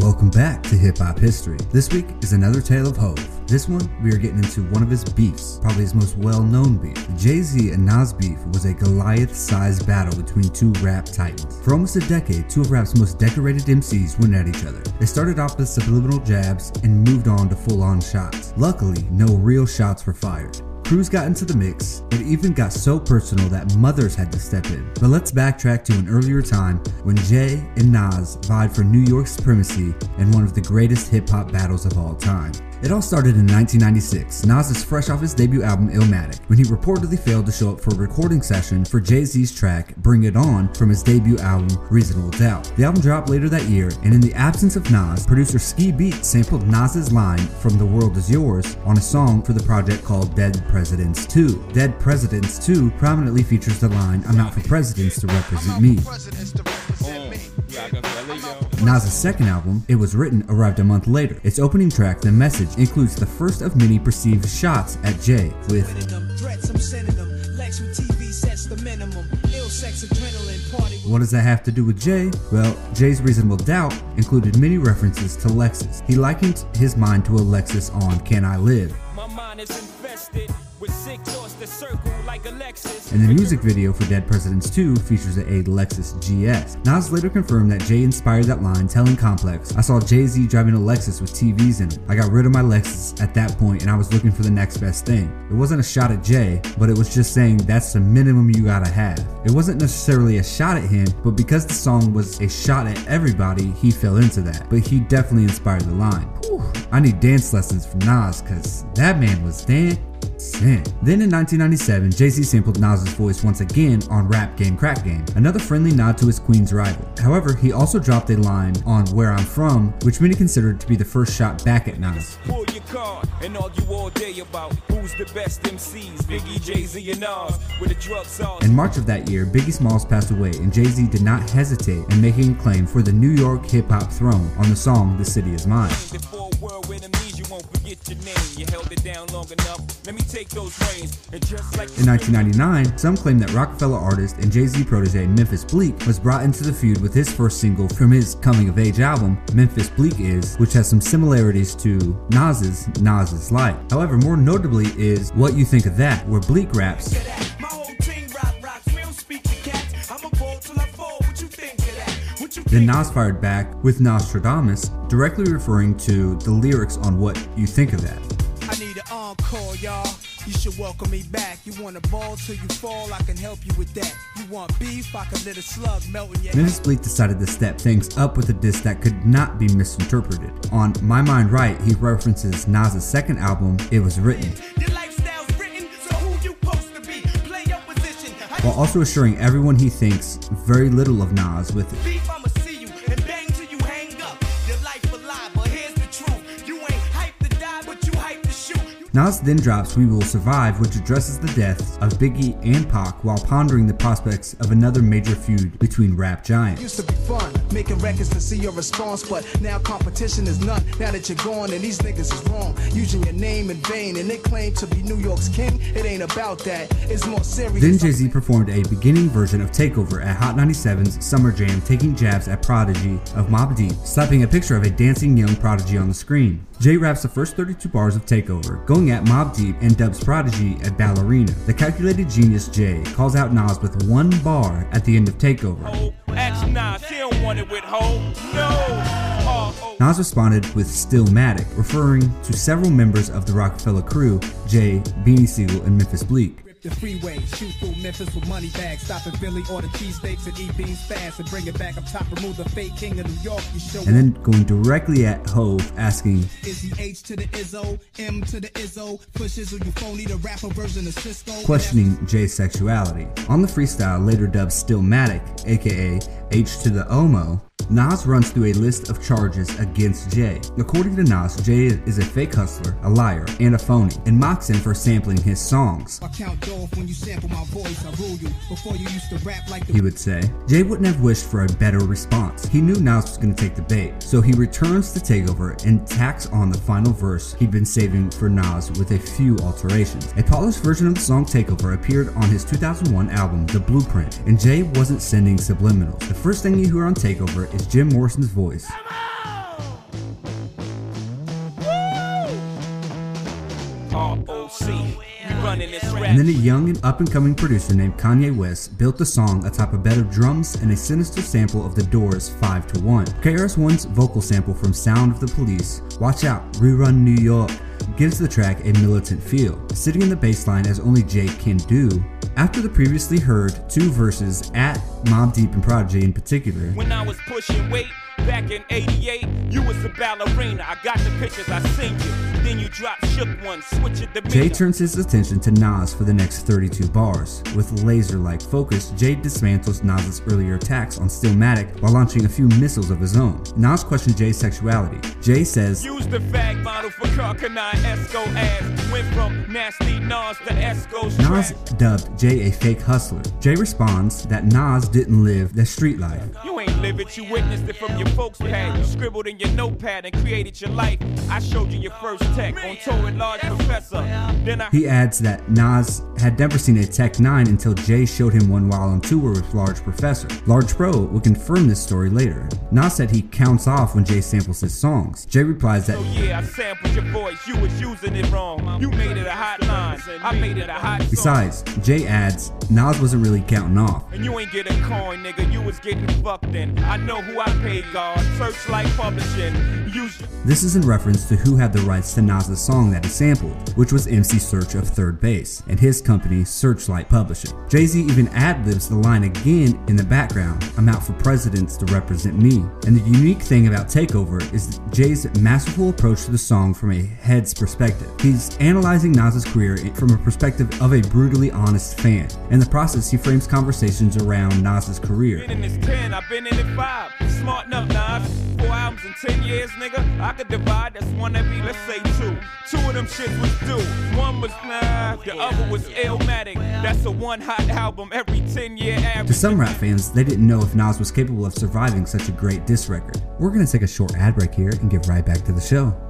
Welcome back to Hip Hop History. This week is another tale of Hove. This one, we are getting into one of his beefs, probably his most well known beef. The Jay Z and Nas beef was a Goliath sized battle between two rap titans. For almost a decade, two of rap's most decorated MCs went at each other. They started off with subliminal jabs and moved on to full on shots. Luckily, no real shots were fired. Crews got into the mix. It even got so personal that mothers had to step in. But let's backtrack to an earlier time when Jay and Nas vied for New York supremacy in one of the greatest hip hop battles of all time. It all started in 1996. Nas is fresh off his debut album Illmatic when he reportedly failed to show up for a recording session for Jay Z's track Bring It On from his debut album Reasonable Doubt. The album dropped later that year, and in the absence of Nas, producer Ski Beatz sampled Nas's line from The World Is Yours on a song for the project called Dead Presidents 2. Dead Presidents 2 prominently features the line I'm not for presidents to represent me. Nas' second album, It Was Written, arrived a month later. Its opening track, The Message, includes the first of many perceived shots at Jay, with what does that have to do with Jay? Well, Jay's Reasonable Doubt included many references to Lexus. He likened his mind to a Lexus on Can I Live? And the music video for Dead Presidents 2 features a Lexus GS. Nas later confirmed that Jay inspired that line, telling Complex, I saw Jay Z driving a Lexus with TVs in it. I got rid of my Lexus at that point and I was looking for the next best thing. It wasn't a shot at Jay, but it was just saying that's the minimum you gotta have. It wasn't necessarily a shot at him, but because the song was a shot at everybody, he fell into that. But he definitely inspired the line. Whew, I need dance lessons from Nas because that man was dancing. Then in 1997, Jay Z sampled Nas's voice once again on Rap Game Crack Game, another friendly nod to his Queen's rival. However, he also dropped a line on Where I'm From, which many considered to be the first shot back at Nas. Pull your card and all day about who's the best MCs, Biggie, Jay Z, and Nas, with the drug In March of that year, Biggie Smalls passed away, and Jay Z did not hesitate in making a claim for the New York hip hop throne on the song The City Is Mine forget your name. You held it down long enough. Let me take those reins. Like in 1999, some claim that Roc-A-Fella artist and Jay Z protege Memphis Bleek was brought into the feud with his first single from his coming of age album, Memphis Bleek Is, which has some similarities to Nas's Nas Is Like. However, more notably is What You Think of That, where Bleek raps. Then Nas fired back with Nastradamus, directly referring to the lyrics on what you think of that. I need an encore, y'all. You should welcome me back. You want a ball till you fall, I can help you with that. You want beef, I can let a slug melt in your Memphis Bleek decided to step things up with a diss that could not be misinterpreted. On My Mind Right, he references Nas' second album, It Was Written. While also assuring everyone he thinks very little of Nas with it. Nas then drops We Will Survive, which addresses the deaths of Biggie and Pac while pondering the prospects of another major feud between rap giants. Used to be fun, making records to see your response, but now competition is none. Now that you're gone and these niggas is wrong, using your name in vain and they claim to be New York's king, it ain't about that. It's more serious. Then Jay Z performed a beginning version of Takeover at Hot 97's Summer Jam, taking jabs at Prodigy of Mobb Deep, slapping a picture of a dancing young Prodigy on the screen. Jay raps the first 32 bars of Takeover, going at Mobb Deep and dubs Prodigy a ballerina. The calculated genius Jay calls out Nas with one bar at the end of Takeover. Nas. Responded with Stillmatic, referring to several members of the Roc-A-Fella crew, Jay, Beanie Sigel, and Memphis The freeway. Shoot through Memphis with money bags. Stop in Philly, order cheesesteaks and eat beans fast. And bring it back up top, remove the fake king of New York. You show and then going directly at Hove, asking Is he H to the Izzo, M to the Izzo, pushes you phony, the rapper version of Sisqo. Questioning Jay's sexuality. On the freestyle, later dubbed Stillmatic, aka H to the Omo, Nas runs through a list of charges against Jay. According to Nas, Jay is a fake hustler, a liar, and a phony, and mocks him for sampling his songs. He would say. Jay wouldn't have wished for a better response. He knew Nas was going to take the bait, so he returns to Takeover and tacks on the final verse he'd been saving for Nas with a few alterations. A polished version of the song Takeover appeared on his 2001 album, The Blueprint, and Jay wasn't sending subliminals. The first thing you hear on Takeover is Jim Morrison's voice. And then a young and up and coming producer named Kanye West built the song atop a bed of drums and a sinister sample of The Doors 5 to 1. KRS-One's vocal sample from Sound of the Police, Watch Out, Rerun New York, gives the track a militant feel, sitting in the bass line as only Jay can do. After the previously heard two verses at Mobb Deep and Prodigy in particular, When I was pushing weight back in 88, you was a ballerina. I got the pictures, I seen you. Then you dropped shook one, switch it Jay turns his attention to Nas for the next 32 bars. With laser like focus, Jay dismantles Nas's earlier attacks on Stillmatic while launching a few missiles of his own. Nas questions Jay's sexuality. Jay says, Use the fag model for Karl Kani Esco ass. Went from nasty Nas to Esco's Nas dubbed Jay a fake hustler. Jay responds that Nas didn't live the street life. You ain't live it, you witnessed it from your folks' pad. You scribbled in your notepad and created your life. I showed you your first tech on tour with Large Professor. Then I He adds that Nas had never seen a Tech 9 until Jay showed him one while on tour with Large Professor. Large Pro would confirm this story later. Nas said he counts off when Jay samples his songs. Jay replies that Oh yeah, I sampled your voice. You was using it wrong. You made it a hot line. I made it a hot song. Besides, Jay adds, Nas wasn't really counting off. And you ain't get a coin, nigga. You was getting fucked in. I know who I paid God. Serchlite Publishing. Use This is in reference to who had the rights to Nas's song that he sampled, which was MC Serch of 3rd Bass, and his company Serchlite Publishing. Jay Z even ad libs the line again in the background I'm out for presidents to represent me. And the unique thing about Takeover is Jay's masterful approach to the song from a head's perspective. He's analyzing Nas's career from a perspective of a brutally honest fan. In the process, he frames conversations around Nas's career. been in this 10, I've been in it 5. Smart enough, Nas. Four albums in 10 years, nigga. I could divide, one every, let's say two. Two of them shits was due. One was nah, the other was Illmatic. That's a one hot album every 10 year average. To some rap fans, they didn't know if Nas was capable of surviving such a great diss record. We're gonna take a short ad break here and get right back to the show.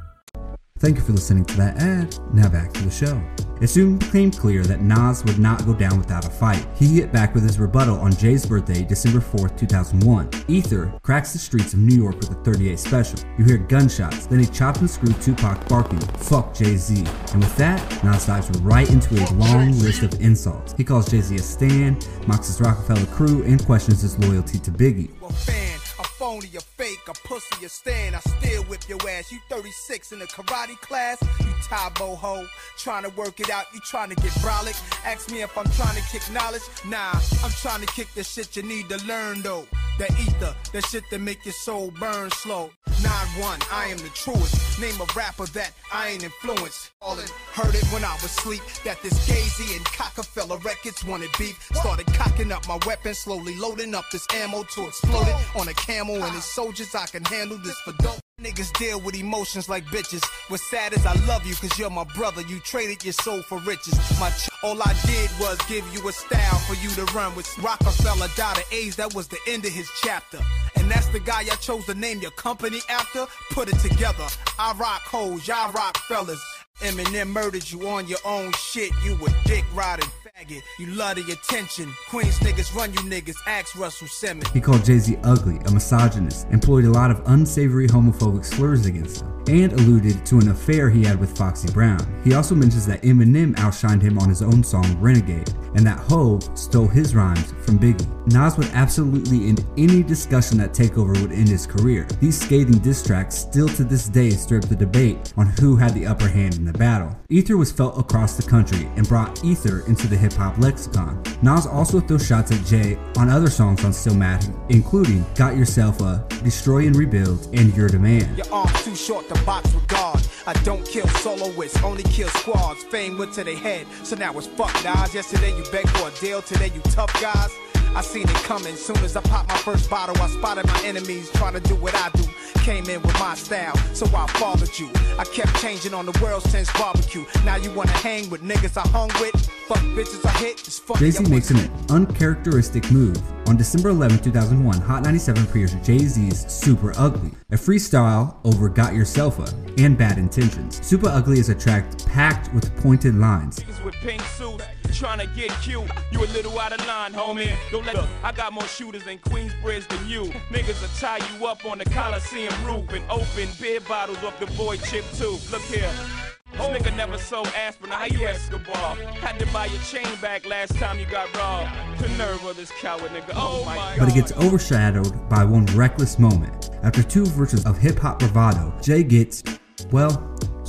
Thank you for listening to that ad. Now back to the show. It soon became clear that Nas would not go down without a fight. He hit back with his rebuttal on Jay's birthday, December 4th, 2001. Ether cracks the streets of New York with a 38 special. You hear gunshots, then he chops and screws Tupac barking, fuck Jay-Z. And with that, Nas dives right into a long list of insults. He calls Jay-Z a stan, mocks his Roc-A-Fella crew, and questions his loyalty to Biggie. a phony, a fake, a pussy, a stand. I still whip your ass. You 36 in a karate class, you Tae Bo ho. Trying to work it out, you trying to get brolic. Ask me if I'm trying to kick knowledge. Nah, I'm trying to kick the shit you need to learn though. The ether, the shit that make your soul burn slow. 9-1, I am the truest. Name a rapper that I ain't influenced. All it heard it when I was asleep. That this Gazy and Cockefeller records wanted beef. Started cocking up my weapon, slowly loading up this ammo to explode it on a camel and his soldiers. I can handle this for dope. Niggas deal with emotions like bitches. What's sad is I love you cause you're my brother. You traded your soul for riches. My ch- all I did was give you a style for you to run with. Rockefeller died of AIDS, that was the end of his chapter. And that's the guy I chose to name your company after. Put it together. I rock hoes, y'all rock fellas. Eminem murdered you on your own shit. You a dick riding faggot. You love the attention. Queens niggas run you niggas. Ask Russell Simmons. He called Jay Z ugly, a misogynist, employed a lot of unsavory homophobic slurs against him, and alluded to an affair he had with Foxy Brown. He also mentions that Eminem outshined him on his own song Renegade, and that Hove stole his rhymes from Biggie. Nas would absolutely end any discussion that Takeover would end his career. These scathing diss tracks still to this day stir up the debate on who had the upper hand in the battle. Ether was felt across the country and brought Ether into the hip hop lexicon. Nas also throws shots at Jay on other songs on Stillmatic, including Got Yourself a, Destroy and Rebuild, and You're da Man. Your arms too short to box with God. I don't kill soloists, only kill squads. Fame went to their head, so now it's fuck guys. Yesterday you begged for a deal, today you tough guys. I seen it coming. Soon as I popped my first bottle, I spotted my enemies trying to do what I do. Came in with my style, so I followed you. I kept changing on the world's tense barbecue. Now you wanna hang with niggas I hung with? Fuck bitches I hit. It's funny. Jay Z makes an uncharacteristic move. On December 11, 2001, Hot 97 premieres Jay Z's Super Ugly, a freestyle over Got Yourself Up and Bad Intentions. Super Ugly is a track packed with pointed lines. With pink suits trying to get cute. You a little out of line, homie. Don't let look. I got more shooters in Queensbridge than you. Niggas will tie you up on the Coliseum roof and open beer bottles off the boy Chip Tooth. Look here. This nigga never sold aspirin. How you Escobar? Had to buy your chain back last time you got robbed. The nerve of this coward nigga. Oh, oh my god. but it gets overshadowed by one reckless moment. After two verses of hip hop bravado, Jay gets, well,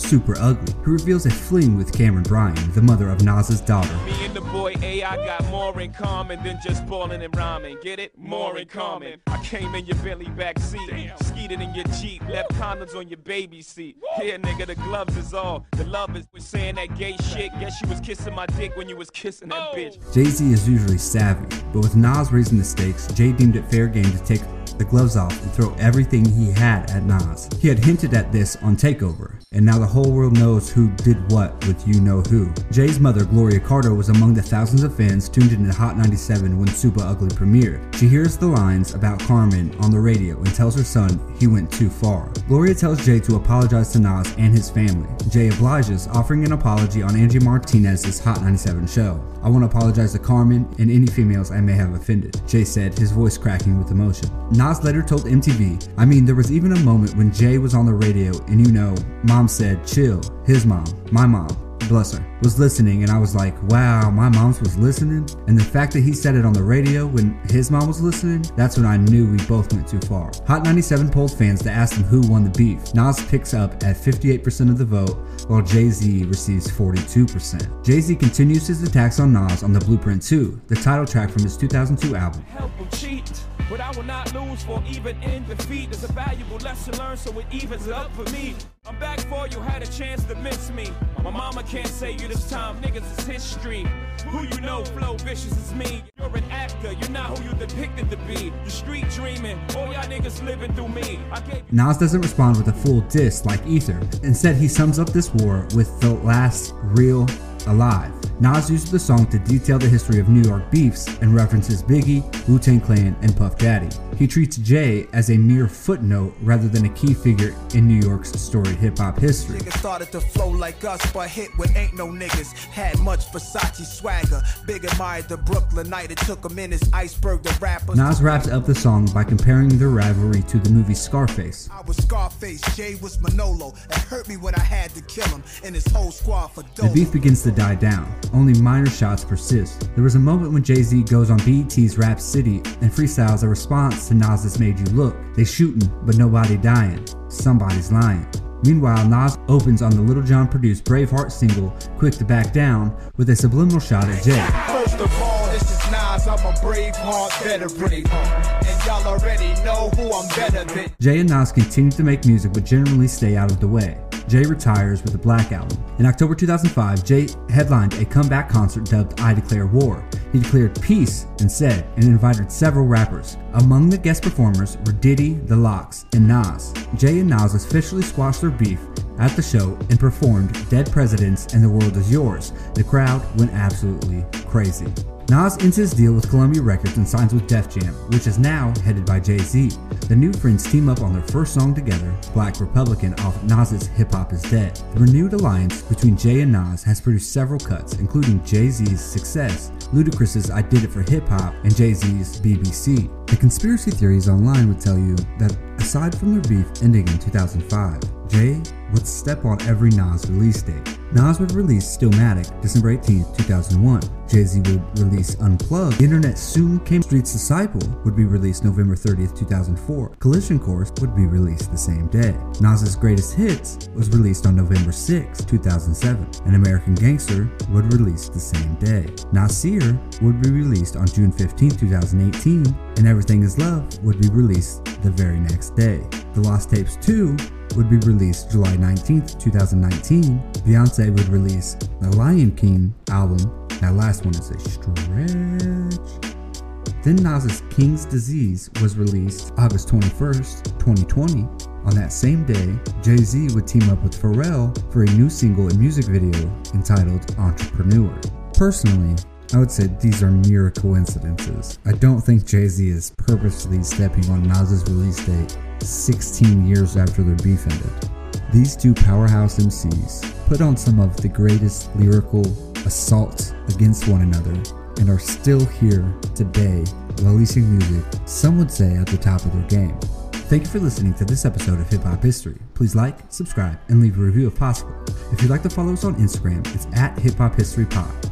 super ugly. who reveals a fling with Carmen Bryan, the mother of Nas's daughter. Me and the boy AI got more in common than just balling and rhyming. Get it? More in common. I came in your Bentley back seat, skeeted in your Jeep, left condoms on your baby seat. Yeah, nigga, the gloves is all. The love is was saying that gay shit. Guess you was kissing my dick when you was kissing that oh. bitch. Jay Z is usually savvy, but with Nas raising the stakes, Jay deemed it fair game to take the gloves off and throw everything he had at Nas. He had hinted at this on Takeover, and now the whole world knows who did what with You Know Who. Jay's mother, Gloria Carter, was among the thousands of fans tuned in to Hot 97 when Super Ugly premiered. She hears the lines about Carmen on the radio and tells her son he went too far. Gloria tells Jay to apologize to Nas and his family. Jay obliges, offering an apology on Angie Martinez's Hot 97 show. I want to apologize to Carmen and any females I may have offended, Jay said, his voice cracking with emotion. Later told MTV, I mean, there was even a moment when Jay was on the radio and you know, mom said, chill, his mom, my mom, bless her, was listening and I was like, wow, my mom's was listening. And the fact that he said it on the radio when his mom was listening, that's when I knew we both went too far. Hot 97 polled fans to ask them who won the beef. Nas picks up at 58% of the vote, while Jay Z receives 42%. Jay Z continues his attacks on Nas on the Blueprint 2, the title track from his 2002 album. help them cheat. But I will not lose for even in defeat. It's a valuable lesson learned, so it evens it up for me. I'm back for you, had a chance to miss me. My mama can't save you this time, niggas is history. Who you know, flow vicious is me. You're an actor, you're not who you depicted to be. You street dreaming, all y'all niggas living through me. Nas doesn't respond with a full diss like Ether. Instead, he sums up this war with the last real alive. Nas uses the song to detail the history of New York beefs and references Biggie, Wu Tang Clan, and Puff Daddy. He treats Jay as a mere footnote rather than a key figure in New York's storied hip hop history. Niggas started to flow like us, but hit with ain't no niggas. Had much Versace swagger. Big admired the Brooklynite. It took. Iceberg the rappers. Nas wraps up the song by comparing their rivalry to the movie Scarface. I was Scarface, Jay was Manolo. It hurt me when I had to kill him and his whole squad for The beef begins to die down. Only minor shots persist. There was a moment when Jay Z goes on BET's Rap City and freestyles a response to Nas's Made You Look. They shooting, but nobody dying. Somebody's lying. Meanwhile, Nas opens on the Lil Jon produced Braveheart single, Quick to Back Down, with a subliminal shot at Jay. First of all, this is Nas. I'm a brave heart veteran. And y'all already know who I'm better than. Jay and Nas continue to make music but generally stay out of the way. Jay retires with the Black Album. In October 2005, Jay headlined a comeback concert dubbed I Declare War. He declared peace and said, and invited several rappers. Among the guest performers were Diddy, The LOX, and Nas. Jay and Nas officially squashed their beef at the show and performed Dead Presidents and The World Is Yours. The crowd went absolutely crazy. Nas ends his deal with Columbia Records and signs with Def Jam, which is now headed by Jay Z. The new friends team up on their first song together, Black Republican, off Nas's Hip Hop Is Dead. The renewed alliance between Jay and Nas has produced several cuts, including Jay Z's Success, Ludacris's I Did It for Hip Hop, and Jay Z's BBC. The conspiracy theories online would tell you that aside from their beef ending in 2005, Jay would step on every Nas release date. Nas would release Stillmatic December 18, 2001. Jay Z would release Unplugged. The Internet soon came. Street's Disciple would be released November 30th, 2004. Collision Course would be released the same day. Nas's Greatest Hits was released on November 6, 2007. An American Gangster would release the same day. Nasir would be released on June 15, 2018. And Everything Is Love would be released the very next day. The Lost Tapes 2 would be released July 19th, 2019. Beyonce would release the Lion King album. That last one is a stretch. Then Nas's King's Disease was released August 21st, 2020. On that same day, Jay Z would team up with Pharrell for a new single and music video entitled Entrepreneur. Personally, I would say these are mere coincidences. I don't think Jay Z is purposely stepping on Nas's release date 16 years after their beef ended. These two powerhouse MCs put on some of the greatest lyrical assaults against one another and are still here today releasing music, some would say at the top of their game. Thank you for listening to this episode of Hip Hop History. Please like, subscribe, and leave a review if possible. If you'd like to follow us on Instagram, it's at Hip Hop History Pod.